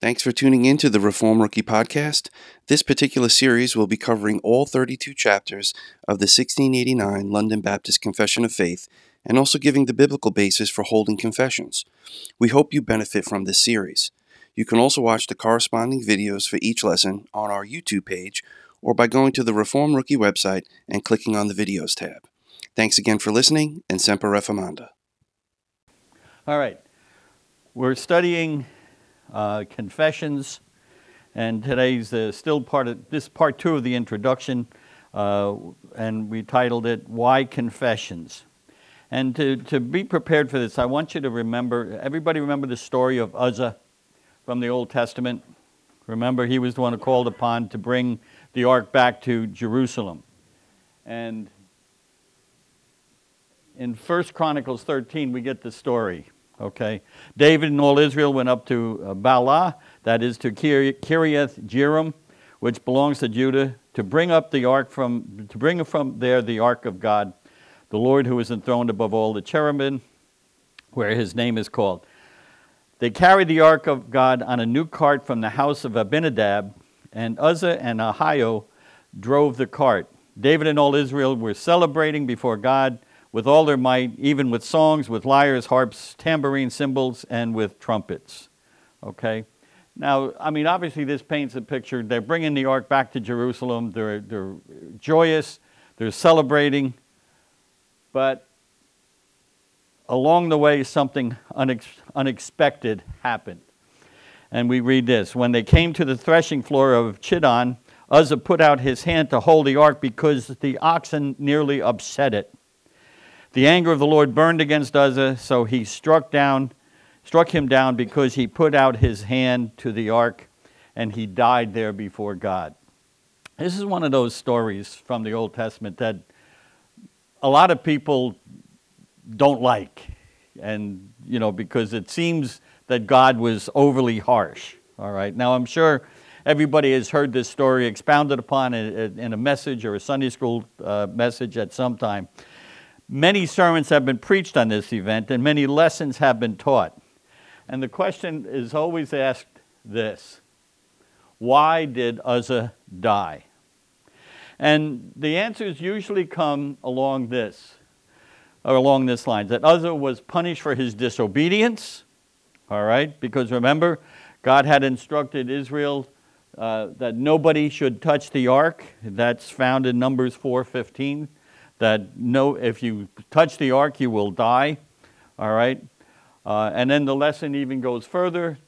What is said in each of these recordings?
Thanks for tuning in to the Reformed Rookie Podcast. This particular series will be covering all 32 chapters of the 1689 London Baptist Confession of Faith and also giving the biblical basis for holding confessions. We hope you benefit from this series. You can also watch the corresponding videos for each lesson on our YouTube page or by going to the Reformed Rookie website and clicking on the Videos tab. Thanks again for listening and Semper Reformanda. All right. We're studying uh, confessions, and today's uh, still part of this part two of the introduction, uh, and we titled it "Why Confessions." And to, to be prepared for this, I want you to remember. Everybody remember the story of Uzzah from the Old Testament. Remember, he was the one who called upon to bring the ark back to Jerusalem, and in 1 Chronicles 13, we get the story. Okay. David and all Israel went up to uh, Baalah, that is to Kir- Kiriath Jearim, which belongs to Judah, to bring up the ark from, to bring from there the ark of God, the Lord who is enthroned above all the cherubim, where his name is called. They carried the ark of God on a new cart from the house of Abinadab, and Uzzah and Ahio drove the cart. David and all Israel were celebrating before God with all their might, even with songs, with lyres, harps, tambourine, cymbals, and with trumpets. Okay? Now, I mean, obviously, this paints a picture. They're bringing the ark back to Jerusalem. They're, they're joyous. They're celebrating. But along the way, something unex- unexpected happened. And we read this When they came to the threshing floor of Chidon, Uzzah put out his hand to hold the ark because the oxen nearly upset it. The anger of the Lord burned against Uzzah, so he struck down, struck him down because he put out his hand to the ark, and he died there before God. This is one of those stories from the Old Testament that a lot of people don't like, and you know because it seems that God was overly harsh. All right. Now I'm sure everybody has heard this story expounded upon in a message or a Sunday school uh, message at some time. Many sermons have been preached on this event, and many lessons have been taught. And the question is always asked this Why did Uzzah die? And the answers usually come along this, or along this line that Uzzah was punished for his disobedience, all right, because remember, God had instructed Israel uh, that nobody should touch the ark. That's found in Numbers 4:15 that no, if you touch the ark, you will die. All right? Uh, and then the lesson even goes further.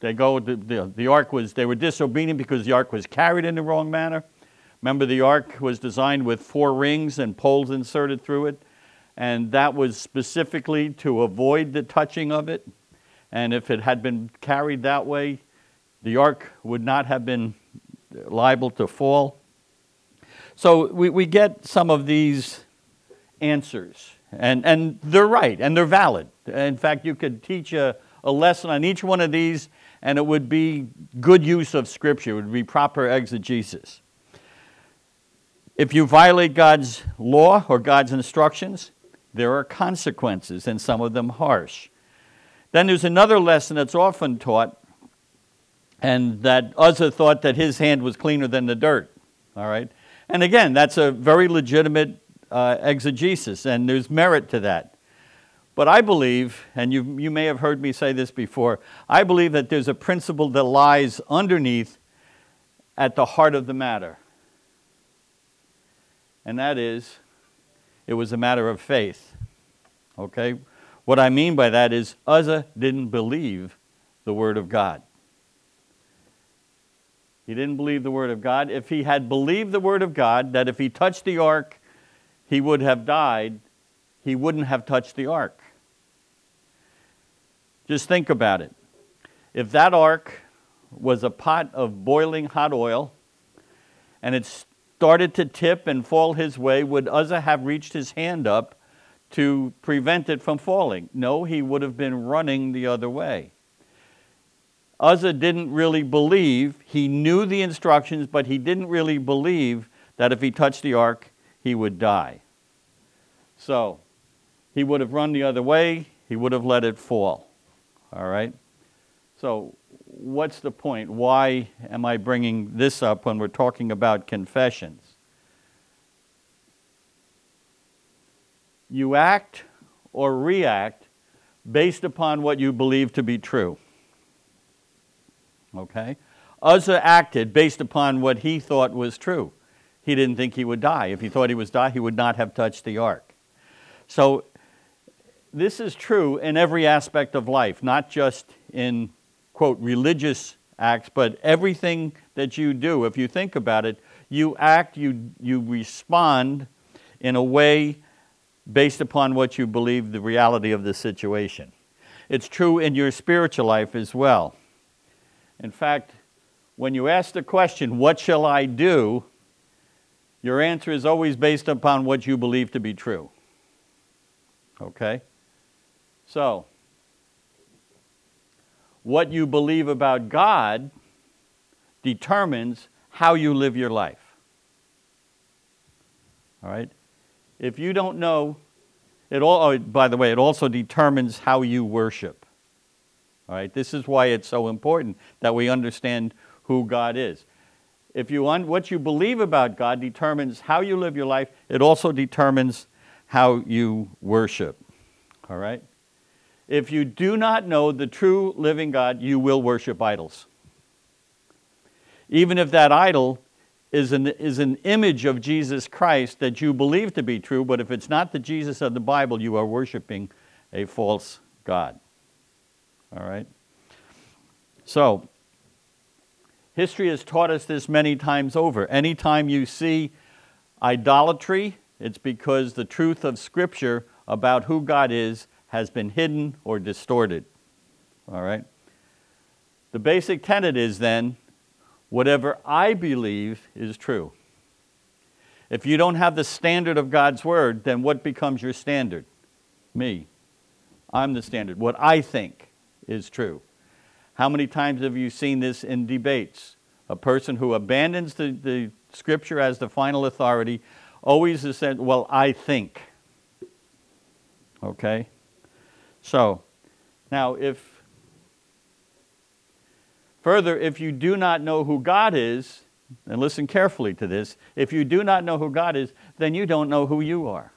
They go, the, the, the ark was, they were disobedient because the ark was carried in the wrong manner. Remember, the ark was designed with four rings and poles inserted through it. And that was specifically to avoid the touching of it. And if it had been carried that way, the ark would not have been liable to fall. So we, we get some of these answers, and, and they're right, and they're valid. In fact, you could teach a, a lesson on each one of these, and it would be good use of Scripture, it would be proper exegesis. If you violate God's law or God's instructions, there are consequences, and some of them harsh. Then there's another lesson that's often taught, and that Uzzah thought that his hand was cleaner than the dirt. All right? And again, that's a very legitimate uh, exegesis, and there's merit to that. But I believe, and you, you may have heard me say this before, I believe that there's a principle that lies underneath at the heart of the matter. and that is it was a matter of faith. Okay? What I mean by that is Uzzah didn't believe the Word of God. He didn't believe the Word of God. If he had believed the Word of God, that if he touched the ark, he would have died, he wouldn't have touched the ark. Just think about it. If that ark was a pot of boiling hot oil and it started to tip and fall his way, would Uzzah have reached his hand up to prevent it from falling? No, he would have been running the other way. Uzzah didn't really believe. He knew the instructions, but he didn't really believe that if he touched the ark, he would die. So, he would have run the other way, he would have let it fall. All right? So, what's the point? Why am I bringing this up when we're talking about confessions? You act or react based upon what you believe to be true. Okay? Uzzah acted based upon what he thought was true. He didn't think he would die. If he thought he was die, he would not have touched the ark. So this is true in every aspect of life, not just in, quote, religious acts, but everything that you do. If you think about it, you act, you, you respond in a way based upon what you believe the reality of the situation. It's true in your spiritual life as well. In fact, when you ask the question, What shall I do? your answer is always based upon what you believe to be true. Okay? So, what you believe about God determines how you live your life. All right? If you don't know, it all, oh, by the way, it also determines how you worship. All right? This is why it's so important that we understand who God is. If you un- what you believe about God determines how you live your life, it also determines how you worship. All right? If you do not know the true living God, you will worship idols. Even if that idol is an, is an image of Jesus Christ that you believe to be true, but if it's not the Jesus of the Bible, you are worshiping a false God. All right? So, history has taught us this many times over. Anytime you see idolatry, it's because the truth of Scripture about who God is has been hidden or distorted. All right? The basic tenet is then whatever I believe is true. If you don't have the standard of God's word, then what becomes your standard? Me. I'm the standard. What I think is true. How many times have you seen this in debates? A person who abandons the, the scripture as the final authority always has said, Well, I think. Okay? So, now if further, if you do not know who God is, and listen carefully to this, if you do not know who God is, then you don't know who you are.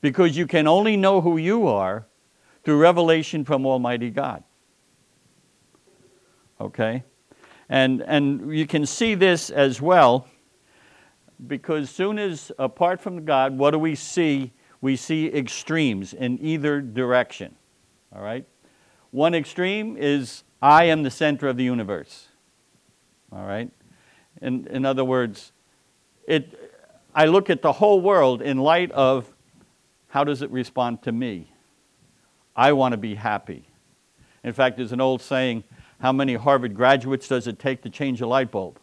Because you can only know who you are through revelation from Almighty God. Okay? And, and you can see this as well because soon as apart from God, what do we see we see extremes in either direction. All right? One extreme is I am the center of the universe. All right? In, in other words, it, I look at the whole world in light of how does it respond to me? I want to be happy. In fact, there's an old saying how many Harvard graduates does it take to change a light bulb?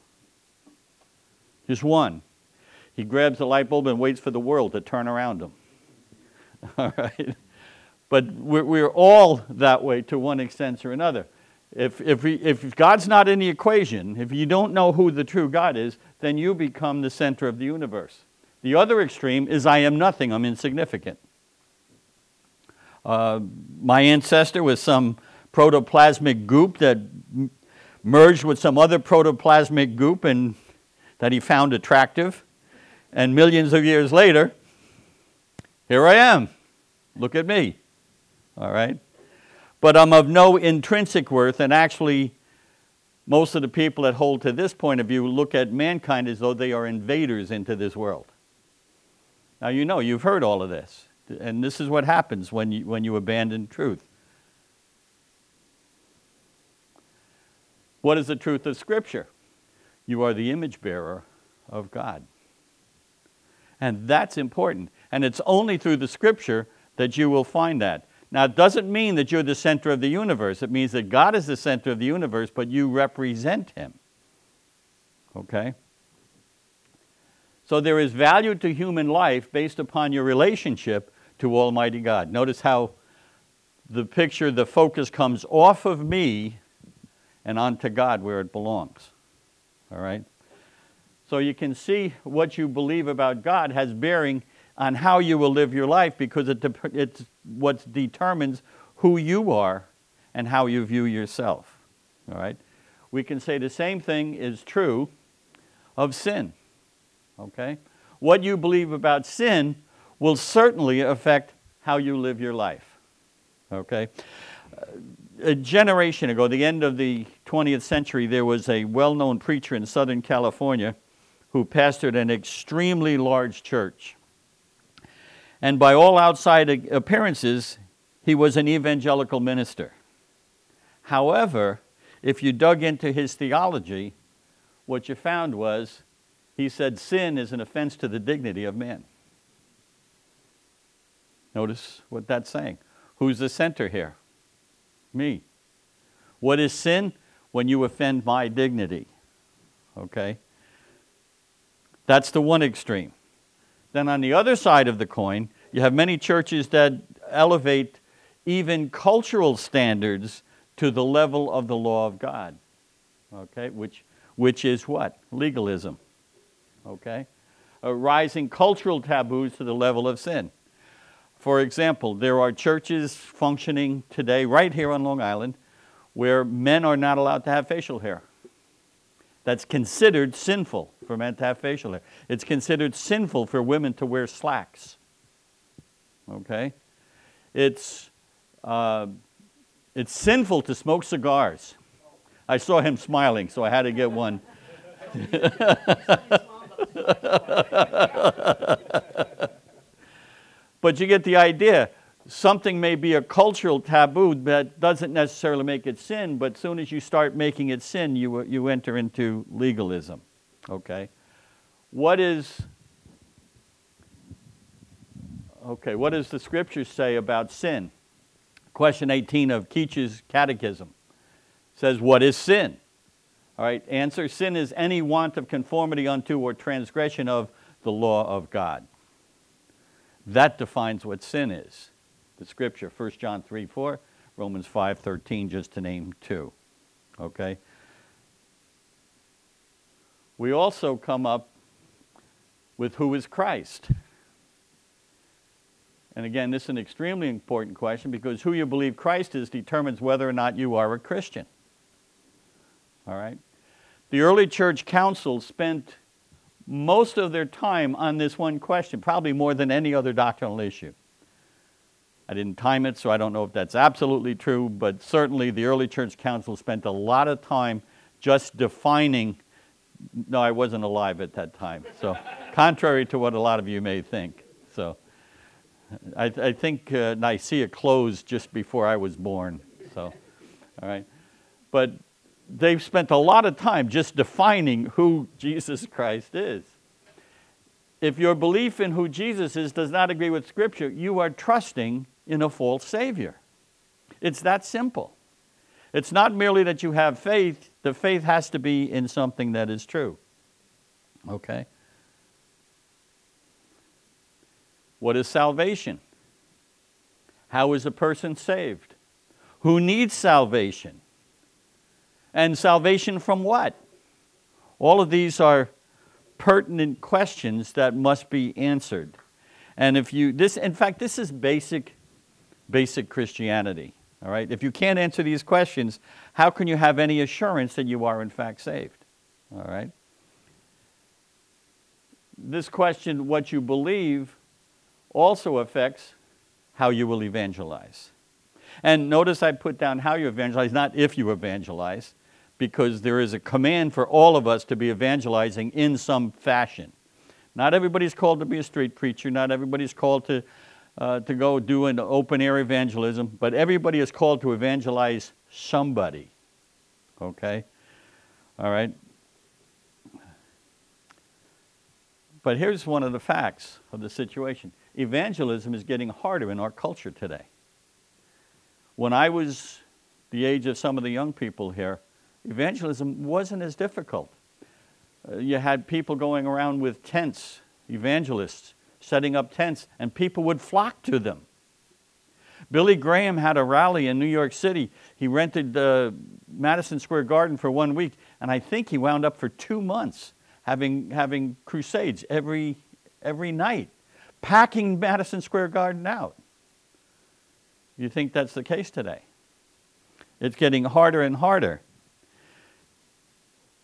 Just one. He grabs the light bulb and waits for the world to turn around him. all right? But we're, we're all that way to one extent or another. If, if, we, if God's not in the equation, if you don't know who the true God is, then you become the center of the universe. The other extreme is I am nothing, I'm insignificant. Uh, my ancestor was some protoplasmic goop that merged with some other protoplasmic goop and that he found attractive. And millions of years later, here I am. Look at me. All right? But I'm of no intrinsic worth, and actually, most of the people that hold to this point of view look at mankind as though they are invaders into this world. Now, you know, you've heard all of this. And this is what happens when you, when you abandon truth. What is the truth of Scripture? You are the image bearer of God. And that's important. And it's only through the Scripture that you will find that. Now, it doesn't mean that you're the center of the universe. It means that God is the center of the universe, but you represent Him. Okay? So there is value to human life based upon your relationship to Almighty God. Notice how the picture, the focus comes off of me and onto God where it belongs. All right? So you can see what you believe about God has bearing on how you will live your life because it de- it's what determines who you are and how you view yourself. All right? We can say the same thing is true of sin. Okay? What you believe about sin will certainly affect how you live your life. Okay? A generation ago, the end of the 20th century, there was a well known preacher in Southern California who pastored an extremely large church and by all outside appearances, he was an evangelical minister. However, if you dug into his theology, what you found was he said sin is an offense to the dignity of man. Notice what that's saying. Who's the center here? Me. What is sin? When you offend my dignity. Okay? That's the one extreme. Then on the other side of the coin, you have many churches that elevate even cultural standards to the level of the law of God. Okay, which, which is what? Legalism. Okay? Uh, rising cultural taboos to the level of sin. For example, there are churches functioning today right here on Long Island where men are not allowed to have facial hair. That's considered sinful for men to have facial hair. It's considered sinful for women to wear slacks. Okay? It's, uh, it's sinful to smoke cigars. I saw him smiling, so I had to get one. but you get the idea. Something may be a cultural taboo that doesn't necessarily make it sin, but as soon as you start making it sin, you, you enter into legalism. Okay? What is Okay, what does the scripture say about sin? Question 18 of Keach's Catechism says, What is sin? All right, answer sin is any want of conformity unto or transgression of the law of God. That defines what sin is. The scripture, 1 John 3 4, Romans 5 13, just to name two. Okay? We also come up with who is Christ. And again, this is an extremely important question because who you believe Christ is determines whether or not you are a Christian. All right? The early church councils spent most of their time on this one question, probably more than any other doctrinal issue. I didn't time it, so I don't know if that's absolutely true, but certainly the early church council spent a lot of time just defining. No, I wasn't alive at that time, so contrary to what a lot of you may think. So, I, I think uh, Nicaea closed just before I was born. So, all right. But they've spent a lot of time just defining who Jesus Christ is. If your belief in who Jesus is does not agree with Scripture, you are trusting in a false Savior. It's that simple. It's not merely that you have faith, the faith has to be in something that is true. Okay? What is salvation? How is a person saved? Who needs salvation? And salvation from what? All of these are pertinent questions that must be answered. And if you this in fact this is basic basic Christianity. All right? If you can't answer these questions, how can you have any assurance that you are in fact saved? All right? This question what you believe also affects how you will evangelize. And notice I put down how you evangelize, not if you evangelize, because there is a command for all of us to be evangelizing in some fashion. Not everybody's called to be a street preacher, not everybody's called to, uh, to go do an open air evangelism, but everybody is called to evangelize somebody. Okay? All right? But here's one of the facts of the situation evangelism is getting harder in our culture today. When I was the age of some of the young people here, evangelism wasn't as difficult. Uh, you had people going around with tents, evangelists, setting up tents, and people would flock to them. Billy Graham had a rally in New York City. He rented uh, Madison Square Garden for one week, and I think he wound up for two months having, having crusades every, every night, packing Madison Square Garden out. You think that's the case today? It's getting harder and harder.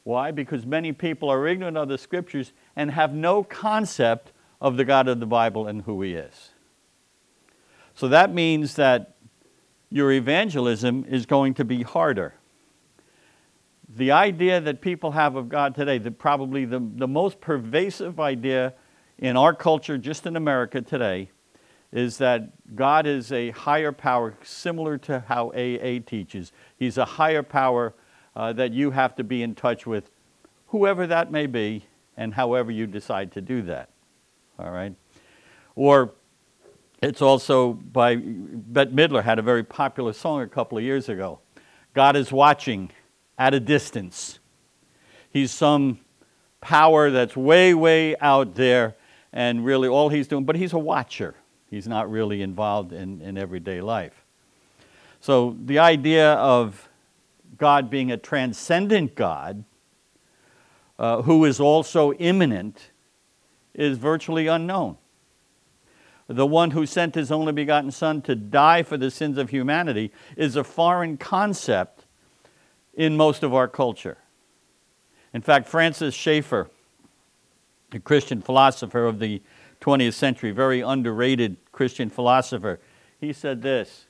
Why? Because many people are ignorant of the scriptures and have no concept of the God of the Bible and who He is. So that means that your evangelism is going to be harder. The idea that people have of God today, the, probably the, the most pervasive idea in our culture, just in America today, is that God is a higher power, similar to how AA teaches. He's a higher power uh, that you have to be in touch with, whoever that may be, and however you decide to do that. All right? Or it's also by Bette Midler had a very popular song a couple of years ago. God is watching at a distance. He's some power that's way, way out there, and really all he's doing, but he's a watcher. He's not really involved in, in everyday life. So the idea of God being a transcendent God uh, who is also immanent is virtually unknown. The one who sent his only begotten Son to die for the sins of humanity is a foreign concept in most of our culture. In fact, Francis Schaeffer, a Christian philosopher of the 20th century, very underrated Christian philosopher, he said this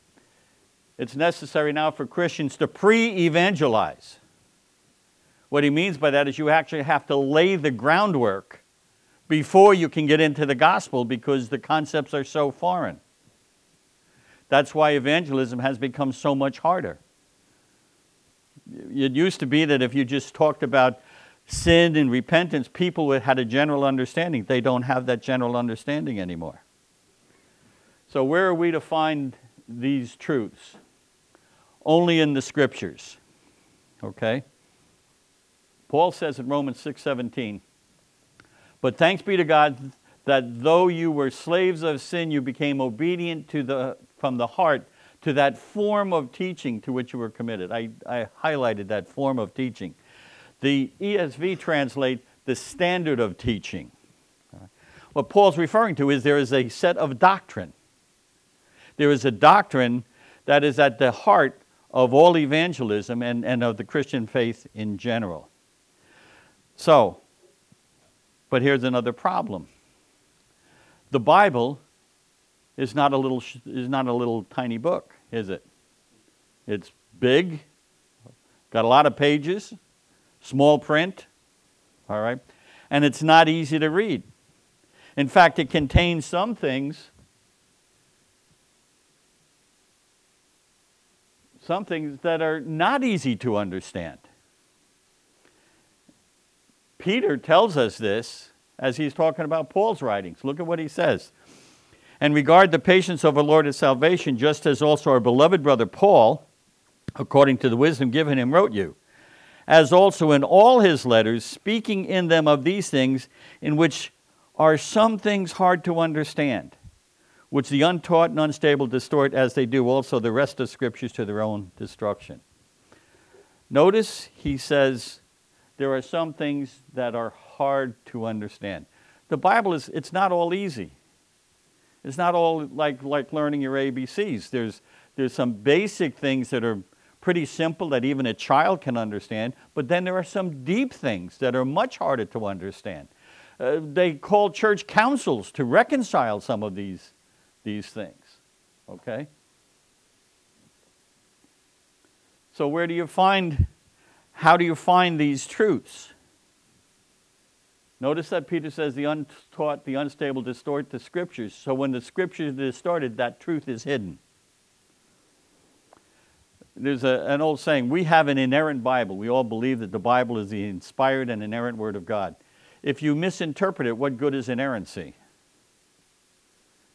It's necessary now for Christians to pre evangelize. What he means by that is you actually have to lay the groundwork before you can get into the gospel because the concepts are so foreign. That's why evangelism has become so much harder. It used to be that if you just talked about sin and repentance, people had a general understanding. They don't have that general understanding anymore. So, where are we to find these truths? Only in the scriptures. Okay? Paul says in Romans 6:17, "But thanks be to God that though you were slaves of sin, you became obedient to the, from the heart to that form of teaching to which you were committed." I, I highlighted that form of teaching. The ESV translate the standard of teaching. What Paul's referring to is there is a set of doctrine. There is a doctrine that is at the heart of all evangelism and, and of the Christian faith in general. So, but here's another problem. The Bible is not a little is not a little tiny book, is it? It's big, got a lot of pages, small print, all right? And it's not easy to read. In fact, it contains some things, some things that are not easy to understand. Peter tells us this as he's talking about Paul's writings. Look at what he says. And regard the patience of our Lord as salvation, just as also our beloved brother Paul, according to the wisdom given him, wrote you as also in all his letters, speaking in them of these things, in which are some things hard to understand, which the untaught and unstable distort as they do also the rest of scriptures to their own destruction. Notice he says there are some things that are hard to understand. The Bible is it's not all easy. It's not all like, like learning your ABCs. There's, there's some basic things that are pretty simple that even a child can understand, but then there are some deep things that are much harder to understand. Uh, they call church councils to reconcile some of these, these things. Okay? So, where do you find how do you find these truths? Notice that Peter says the untaught, the unstable distort the scriptures. So when the scriptures are distorted, that truth is hidden. There's a, an old saying we have an inerrant Bible. We all believe that the Bible is the inspired and inerrant Word of God. If you misinterpret it, what good is inerrancy?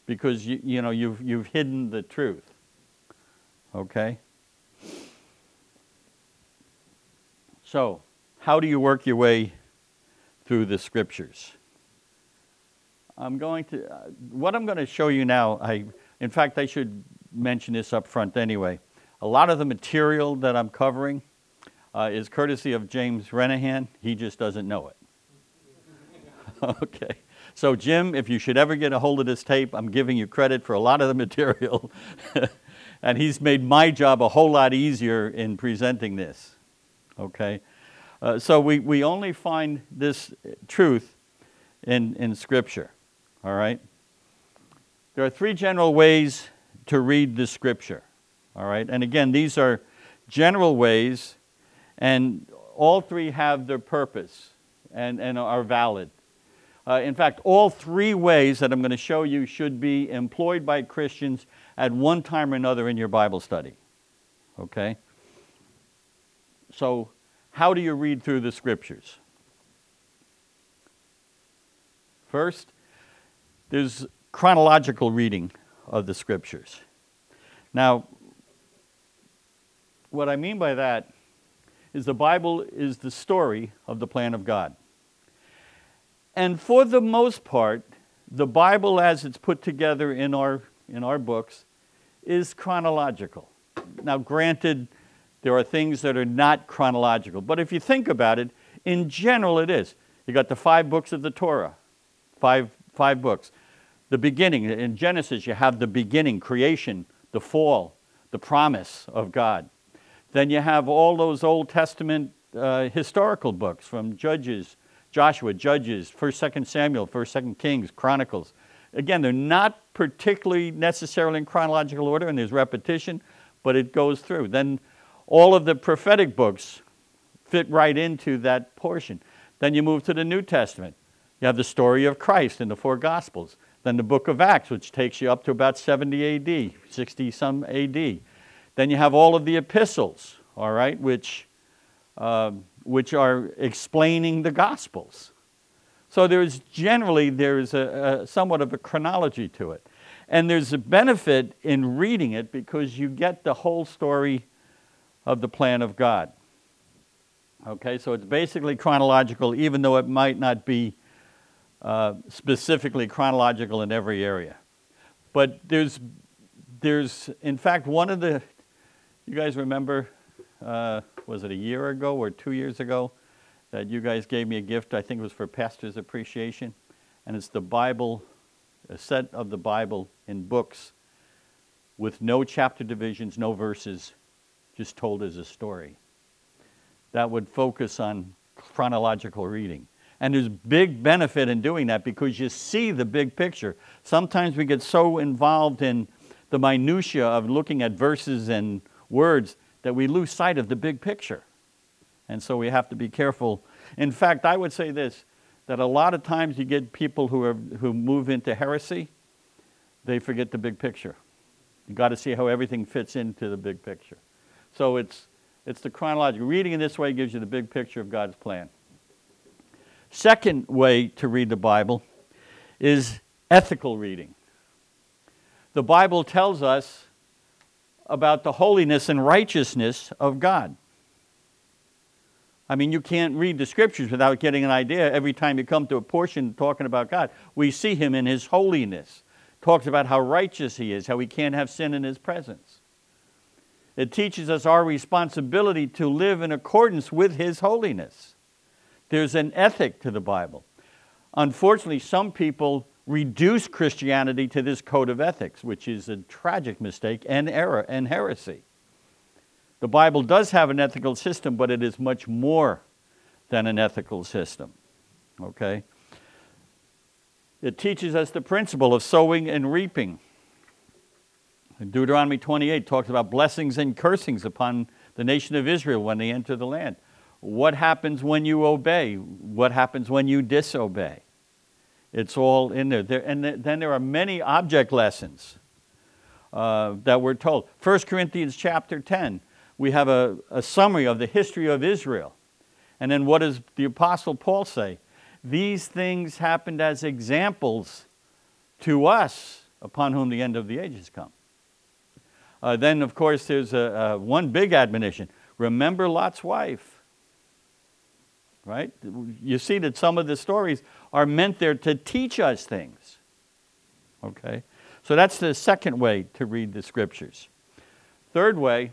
Because you, you know, you've, you've hidden the truth. Okay? So, how do you work your way through the scriptures? I'm going to, uh, what I'm going to show you now, I, in fact, I should mention this up front anyway. A lot of the material that I'm covering uh, is courtesy of James Renihan. He just doesn't know it. okay. So, Jim, if you should ever get a hold of this tape, I'm giving you credit for a lot of the material. and he's made my job a whole lot easier in presenting this. Okay? Uh, so we, we only find this truth in, in Scripture. All right? There are three general ways to read the Scripture. All right? And again, these are general ways, and all three have their purpose and, and are valid. Uh, in fact, all three ways that I'm going to show you should be employed by Christians at one time or another in your Bible study. Okay? So, how do you read through the scriptures? First, there's chronological reading of the scriptures. Now, what I mean by that is the Bible is the story of the plan of God. And for the most part, the Bible as it's put together in our, in our books is chronological. Now, granted, there are things that are not chronological, but if you think about it, in general it is. You got the five books of the Torah, five, five books. The beginning, in Genesis, you have the beginning, creation, the fall, the promise of God. Then you have all those Old Testament uh, historical books from Judges, Joshua, Judges, 1st, 2nd Samuel, 1st, 2nd Kings, Chronicles. Again, they're not particularly necessarily in chronological order, and there's repetition, but it goes through. Then all of the prophetic books fit right into that portion. Then you move to the New Testament. You have the story of Christ in the four Gospels. Then the book of Acts, which takes you up to about 70 AD, 60 some AD. Then you have all of the epistles, all right, which, uh, which are explaining the Gospels. So there's generally there's a, a, somewhat of a chronology to it. And there's a benefit in reading it because you get the whole story of the plan of God. Okay, so it's basically chronological, even though it might not be uh, specifically chronological in every area. But there's, there's, in fact, one of the you guys remember, uh, was it a year ago or two years ago, that you guys gave me a gift? I think it was for Pastor's Appreciation. And it's the Bible, a set of the Bible in books with no chapter divisions, no verses, just told as a story. That would focus on chronological reading. And there's big benefit in doing that because you see the big picture. Sometimes we get so involved in the minutiae of looking at verses and words that we lose sight of the big picture. And so we have to be careful. In fact, I would say this that a lot of times you get people who, are, who move into heresy, they forget the big picture. You've got to see how everything fits into the big picture. So it's, it's the chronological. Reading in this way gives you the big picture of God's plan. Second way to read the Bible is ethical reading. The Bible tells us about the holiness and righteousness of God. I mean, you can't read the scriptures without getting an idea every time you come to a portion talking about God. We see him in his holiness. Talks about how righteous he is, how we can't have sin in his presence. It teaches us our responsibility to live in accordance with his holiness. There's an ethic to the Bible. Unfortunately, some people reduce Christianity to this code of ethics, which is a tragic mistake and error and heresy. The Bible does have an ethical system, but it is much more than an ethical system. Okay? It teaches us the principle of sowing and reaping. Deuteronomy 28 talks about blessings and cursings upon the nation of Israel when they enter the land. What happens when you obey? What happens when you disobey? It's all in there. there and th- then there are many object lessons uh, that we're told. 1 Corinthians chapter 10, we have a, a summary of the history of Israel. And then what does the Apostle Paul say? These things happened as examples to us upon whom the end of the ages come. Uh, then, of course, there's a, a one big admonition remember Lot's wife. Right? You see that some of the stories are meant there to teach us things. Okay? So that's the second way to read the scriptures. Third way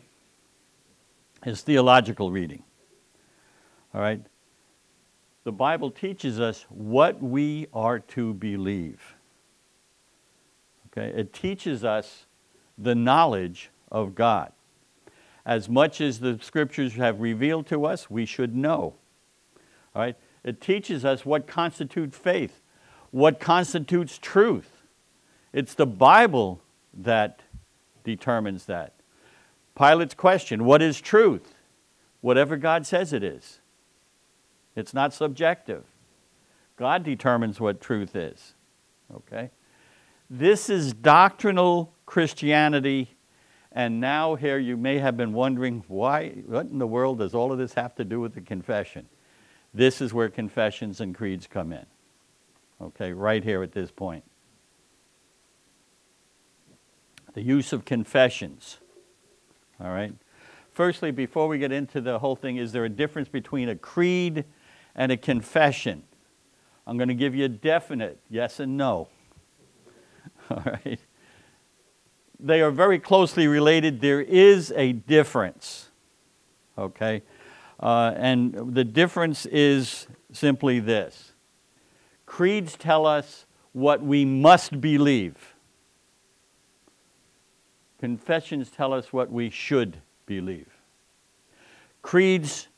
is theological reading. All right? The Bible teaches us what we are to believe. Okay? It teaches us the knowledge of God. As much as the scriptures have revealed to us, we should know. Right? It teaches us what constitutes faith, what constitutes truth. It's the Bible that determines that. Pilate's question what is truth? Whatever God says it is. It's not subjective. God determines what truth is. Okay? This is doctrinal Christianity. And now, here you may have been wondering why, what in the world does all of this have to do with the confession? This is where confessions and creeds come in. Okay, right here at this point. The use of confessions. All right. Firstly, before we get into the whole thing, is there a difference between a creed and a confession? I'm going to give you a definite yes and no. All right. They are very closely related. There is a difference. Okay. Uh, and the difference is simply this creeds tell us what we must believe, confessions tell us what we should believe. Creeds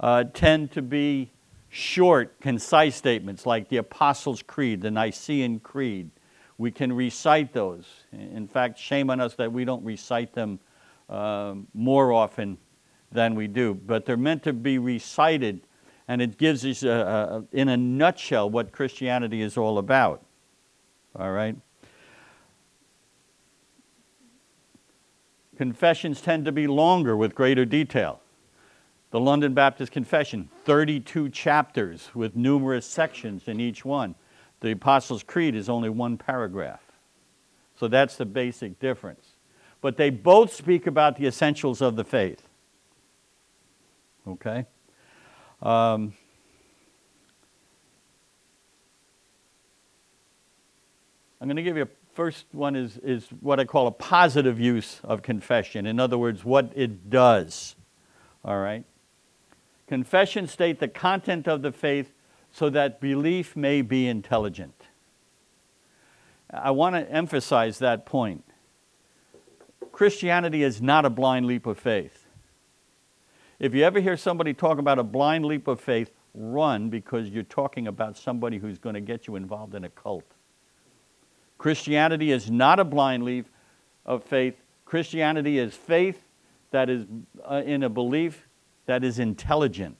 uh, tend to be short, concise statements like the Apostles' Creed, the Nicene Creed, we can recite those. In fact, shame on us that we don't recite them uh, more often than we do. But they're meant to be recited, and it gives us, a, a, in a nutshell, what Christianity is all about. All right? Confessions tend to be longer with greater detail. The London Baptist Confession, 32 chapters with numerous sections in each one. The Apostles' Creed is only one paragraph. So that's the basic difference. But they both speak about the essentials of the faith. Okay? Um, I'm going to give you a first one is, is what I call a positive use of confession. In other words, what it does. All right? Confession state the content of the faith so that belief may be intelligent. I want to emphasize that point. Christianity is not a blind leap of faith. If you ever hear somebody talk about a blind leap of faith, run because you're talking about somebody who's going to get you involved in a cult. Christianity is not a blind leap of faith. Christianity is faith that is uh, in a belief that is intelligent.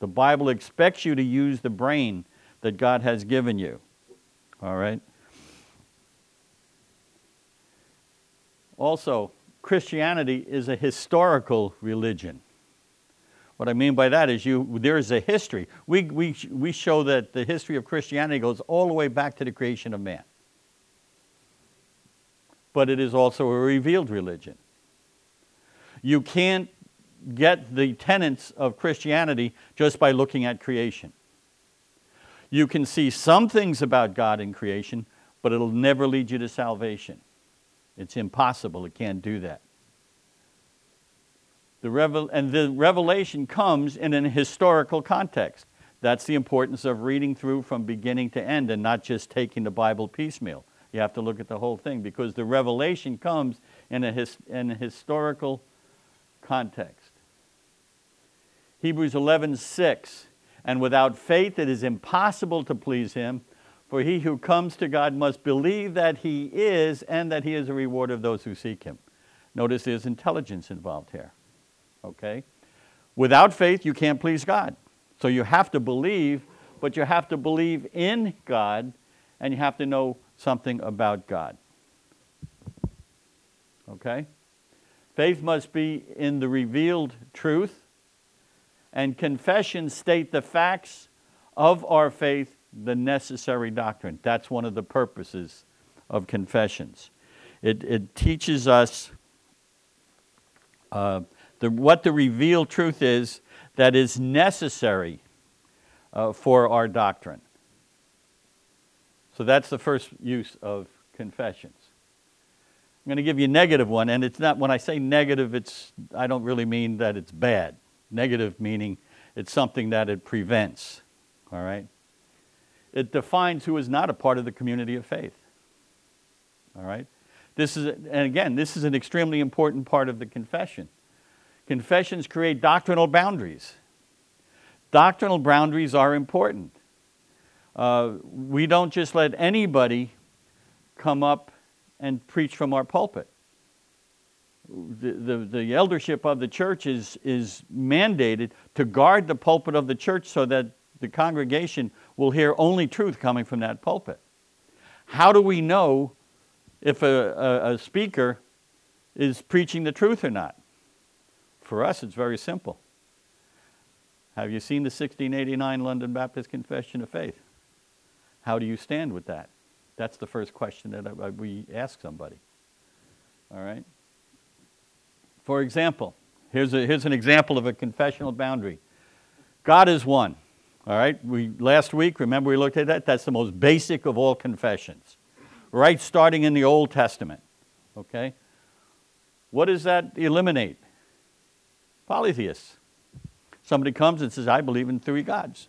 The Bible expects you to use the brain that God has given you. All right? Also, Christianity is a historical religion. What I mean by that is you, there is a history. We, we, we show that the history of Christianity goes all the way back to the creation of man. But it is also a revealed religion. You can't get the tenets of Christianity just by looking at creation. You can see some things about God in creation, but it'll never lead you to salvation. It's impossible. It can't do that. The revel- and the revelation comes in an historical context. That's the importance of reading through from beginning to end and not just taking the Bible piecemeal. You have to look at the whole thing because the revelation comes in a, his- in a historical context. Hebrews 11, 6. And without faith it is impossible to please him, for he who comes to God must believe that he is and that he is a reward of those who seek him. Notice there's intelligence involved here. Okay? Without faith, you can't please God. So you have to believe, but you have to believe in God, and you have to know something about God. Okay? Faith must be in the revealed truth, and confessions state the facts of our faith, the necessary doctrine. That's one of the purposes of confessions. It, it teaches us uh, the, what the revealed truth is that is necessary uh, for our doctrine. So that's the first use of confessions. I'm going to give you a negative one, and it's not when I say negative, it's I don't really mean that it's bad. Negative meaning it's something that it prevents. All right? It defines who is not a part of the community of faith. All right? This is and again, this is an extremely important part of the confession. Confessions create doctrinal boundaries. Doctrinal boundaries are important. Uh, we don't just let anybody come up and preach from our pulpit. The, the, the, eldership of the church is, is mandated to guard the pulpit of the church so that the congregation will hear only truth coming from that pulpit. How do we know if a, a, a speaker is preaching the truth or not? For us, it's very simple. Have you seen the 1689 London Baptist Confession of Faith? How do you stand with that? That's the first question that we ask somebody. All right? For example, here's, a, here's an example of a confessional boundary God is one. All right? We, last week, remember we looked at that? That's the most basic of all confessions. Right starting in the Old Testament. Okay? What does that eliminate? Polytheists. Somebody comes and says, I believe in three gods.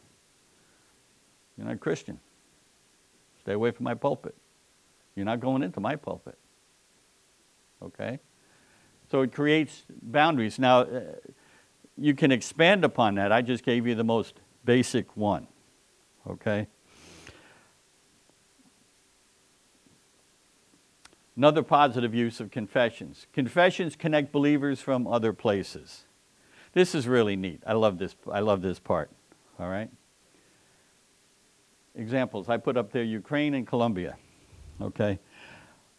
You're not a Christian. Stay away from my pulpit. You're not going into my pulpit. Okay? So it creates boundaries. Now, uh, you can expand upon that. I just gave you the most basic one. Okay? Another positive use of confessions. Confessions connect believers from other places. This is really neat. I love this. I love this part. All right? examples. I put up there Ukraine and Colombia. Okay?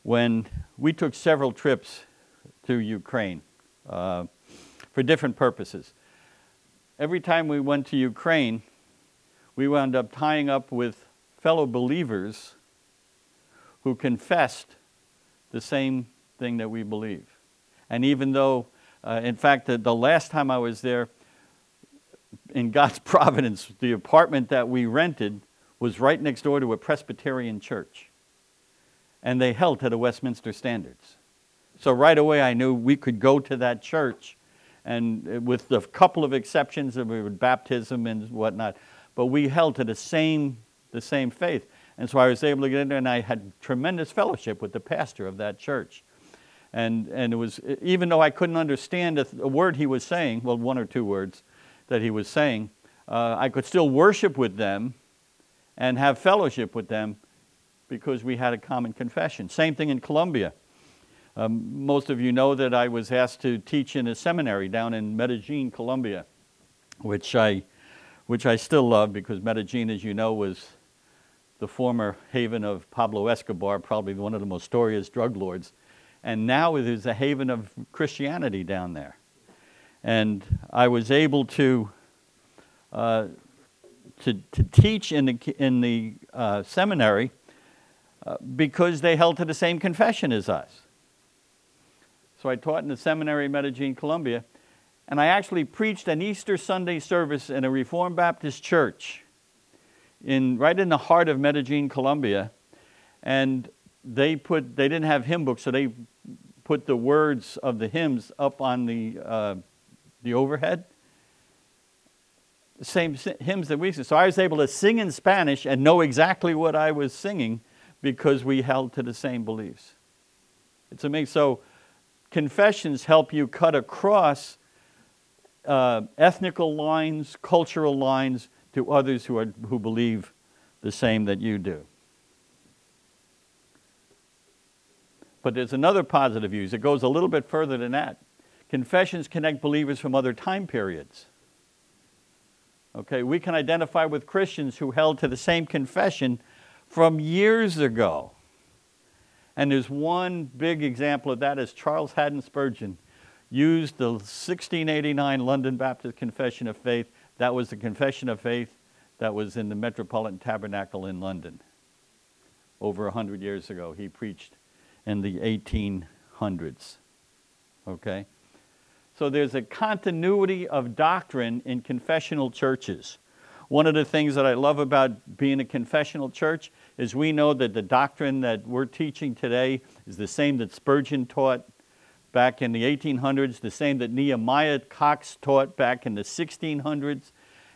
When we took several trips to Ukraine uh, for different purposes. Every time we went to Ukraine, we wound up tying up with fellow believers who confessed the same thing that we believe. And even though, uh, in fact, the, the last time I was there, in God's providence, the apartment that we rented was right next door to a Presbyterian church. And they held to the Westminster standards. So right away I knew we could go to that church, and with a couple of exceptions of baptism and whatnot, but we held to the same, the same faith. And so I was able to get in there, and I had tremendous fellowship with the pastor of that church. And, and it was, even though I couldn't understand a, a word he was saying, well, one or two words that he was saying, uh, I could still worship with them and have fellowship with them because we had a common confession. Same thing in Colombia. Um, most of you know that I was asked to teach in a seminary down in Medellin, Colombia, which I, which I still love because Medellin, as you know, was the former haven of Pablo Escobar, probably one of the most notorious drug lords. And now it is a haven of Christianity down there. And I was able to uh, to, to teach in the, in the uh, seminary uh, because they held to the same confession as us. So I taught in the seminary in Medellin, Colombia, and I actually preached an Easter Sunday service in a Reformed Baptist church in, right in the heart of Medellin, Colombia. And they put, they didn't have hymn books, so they put the words of the hymns up on the, uh, the overhead the same hymns that we sing. So I was able to sing in Spanish and know exactly what I was singing because we held to the same beliefs. It's amazing. So confessions help you cut across uh, ethnical lines, cultural lines to others who, are, who believe the same that you do. But there's another positive use. It goes a little bit further than that. Confessions connect believers from other time periods. Okay, we can identify with Christians who held to the same confession from years ago. And there's one big example of that is Charles Haddon Spurgeon used the 1689 London Baptist Confession of Faith. That was the confession of faith that was in the Metropolitan Tabernacle in London over 100 years ago. He preached in the 1800s. Okay? So there's a continuity of doctrine in confessional churches. One of the things that I love about being a confessional church is we know that the doctrine that we're teaching today is the same that Spurgeon taught back in the 1800s, the same that Nehemiah Cox taught back in the 1600s,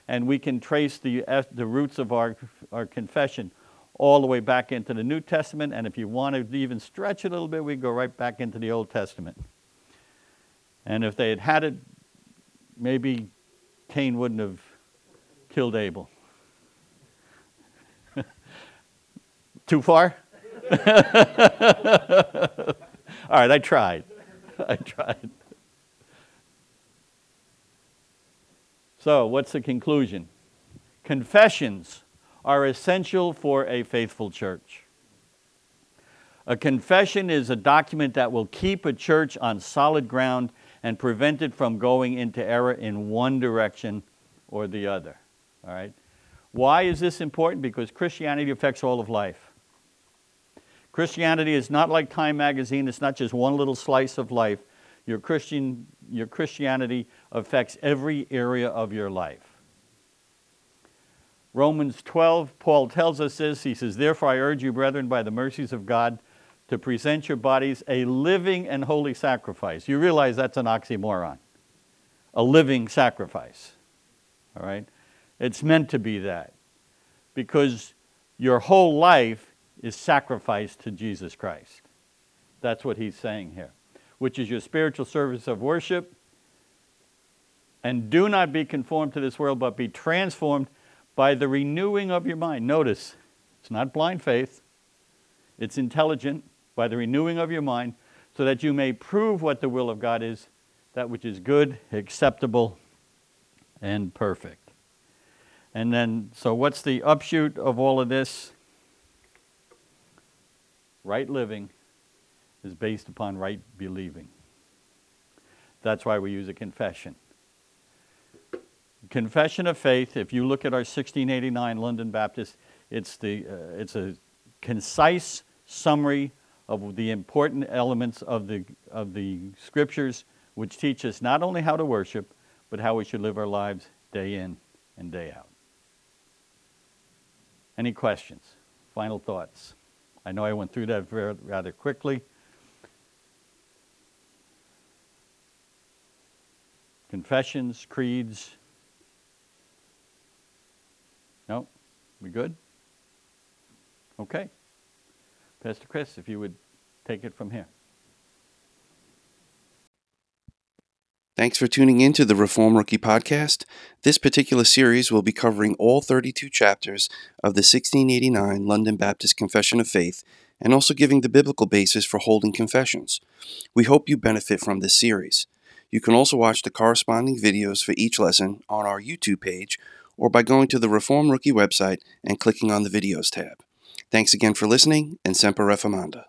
and we can trace the, the roots of our, our confession all the way back into the New Testament. And if you want to even stretch it a little bit, we go right back into the Old Testament. And if they had had it, maybe Cain wouldn't have killed Abel. Too far? All right, I tried. I tried. So, what's the conclusion? Confessions are essential for a faithful church. A confession is a document that will keep a church on solid ground and prevent it from going into error in one direction or the other. All right? Why is this important? Because Christianity affects all of life. Christianity is not like Time magazine, it's not just one little slice of life. Your, Christian, your Christianity affects every area of your life. Romans 12, Paul tells us this. He says, Therefore, I urge you, brethren, by the mercies of God, to present your bodies a living and holy sacrifice. You realize that's an oxymoron. A living sacrifice. All right? It's meant to be that. Because your whole life is sacrificed to Jesus Christ. That's what he's saying here, which is your spiritual service of worship. And do not be conformed to this world, but be transformed by the renewing of your mind. Notice, it's not blind faith, it's intelligent, by the renewing of your mind, so that you may prove what the will of God is, that which is good, acceptable, and perfect. And then, so what's the upshoot of all of this? Right living is based upon right believing. That's why we use a confession. Confession of faith, if you look at our 1689 London Baptist, it's, the, uh, it's a concise summary of the important elements of the, of the scriptures, which teach us not only how to worship, but how we should live our lives day in and day out. Any questions? Final thoughts? I know I went through that very, rather quickly. Confessions, creeds, no? We good? Okay. Pastor Chris, if you would take it from here. Thanks for tuning in to the Reformed Rookie Podcast. This particular series will be covering all 32 chapters of the 1689 London Baptist Confession of Faith and also giving the biblical basis for holding confessions. We hope you benefit from this series. You can also watch the corresponding videos for each lesson on our YouTube page or by going to the Reformed Rookie website and clicking on the Videos tab. Thanks again for listening, and Semper Reformanda.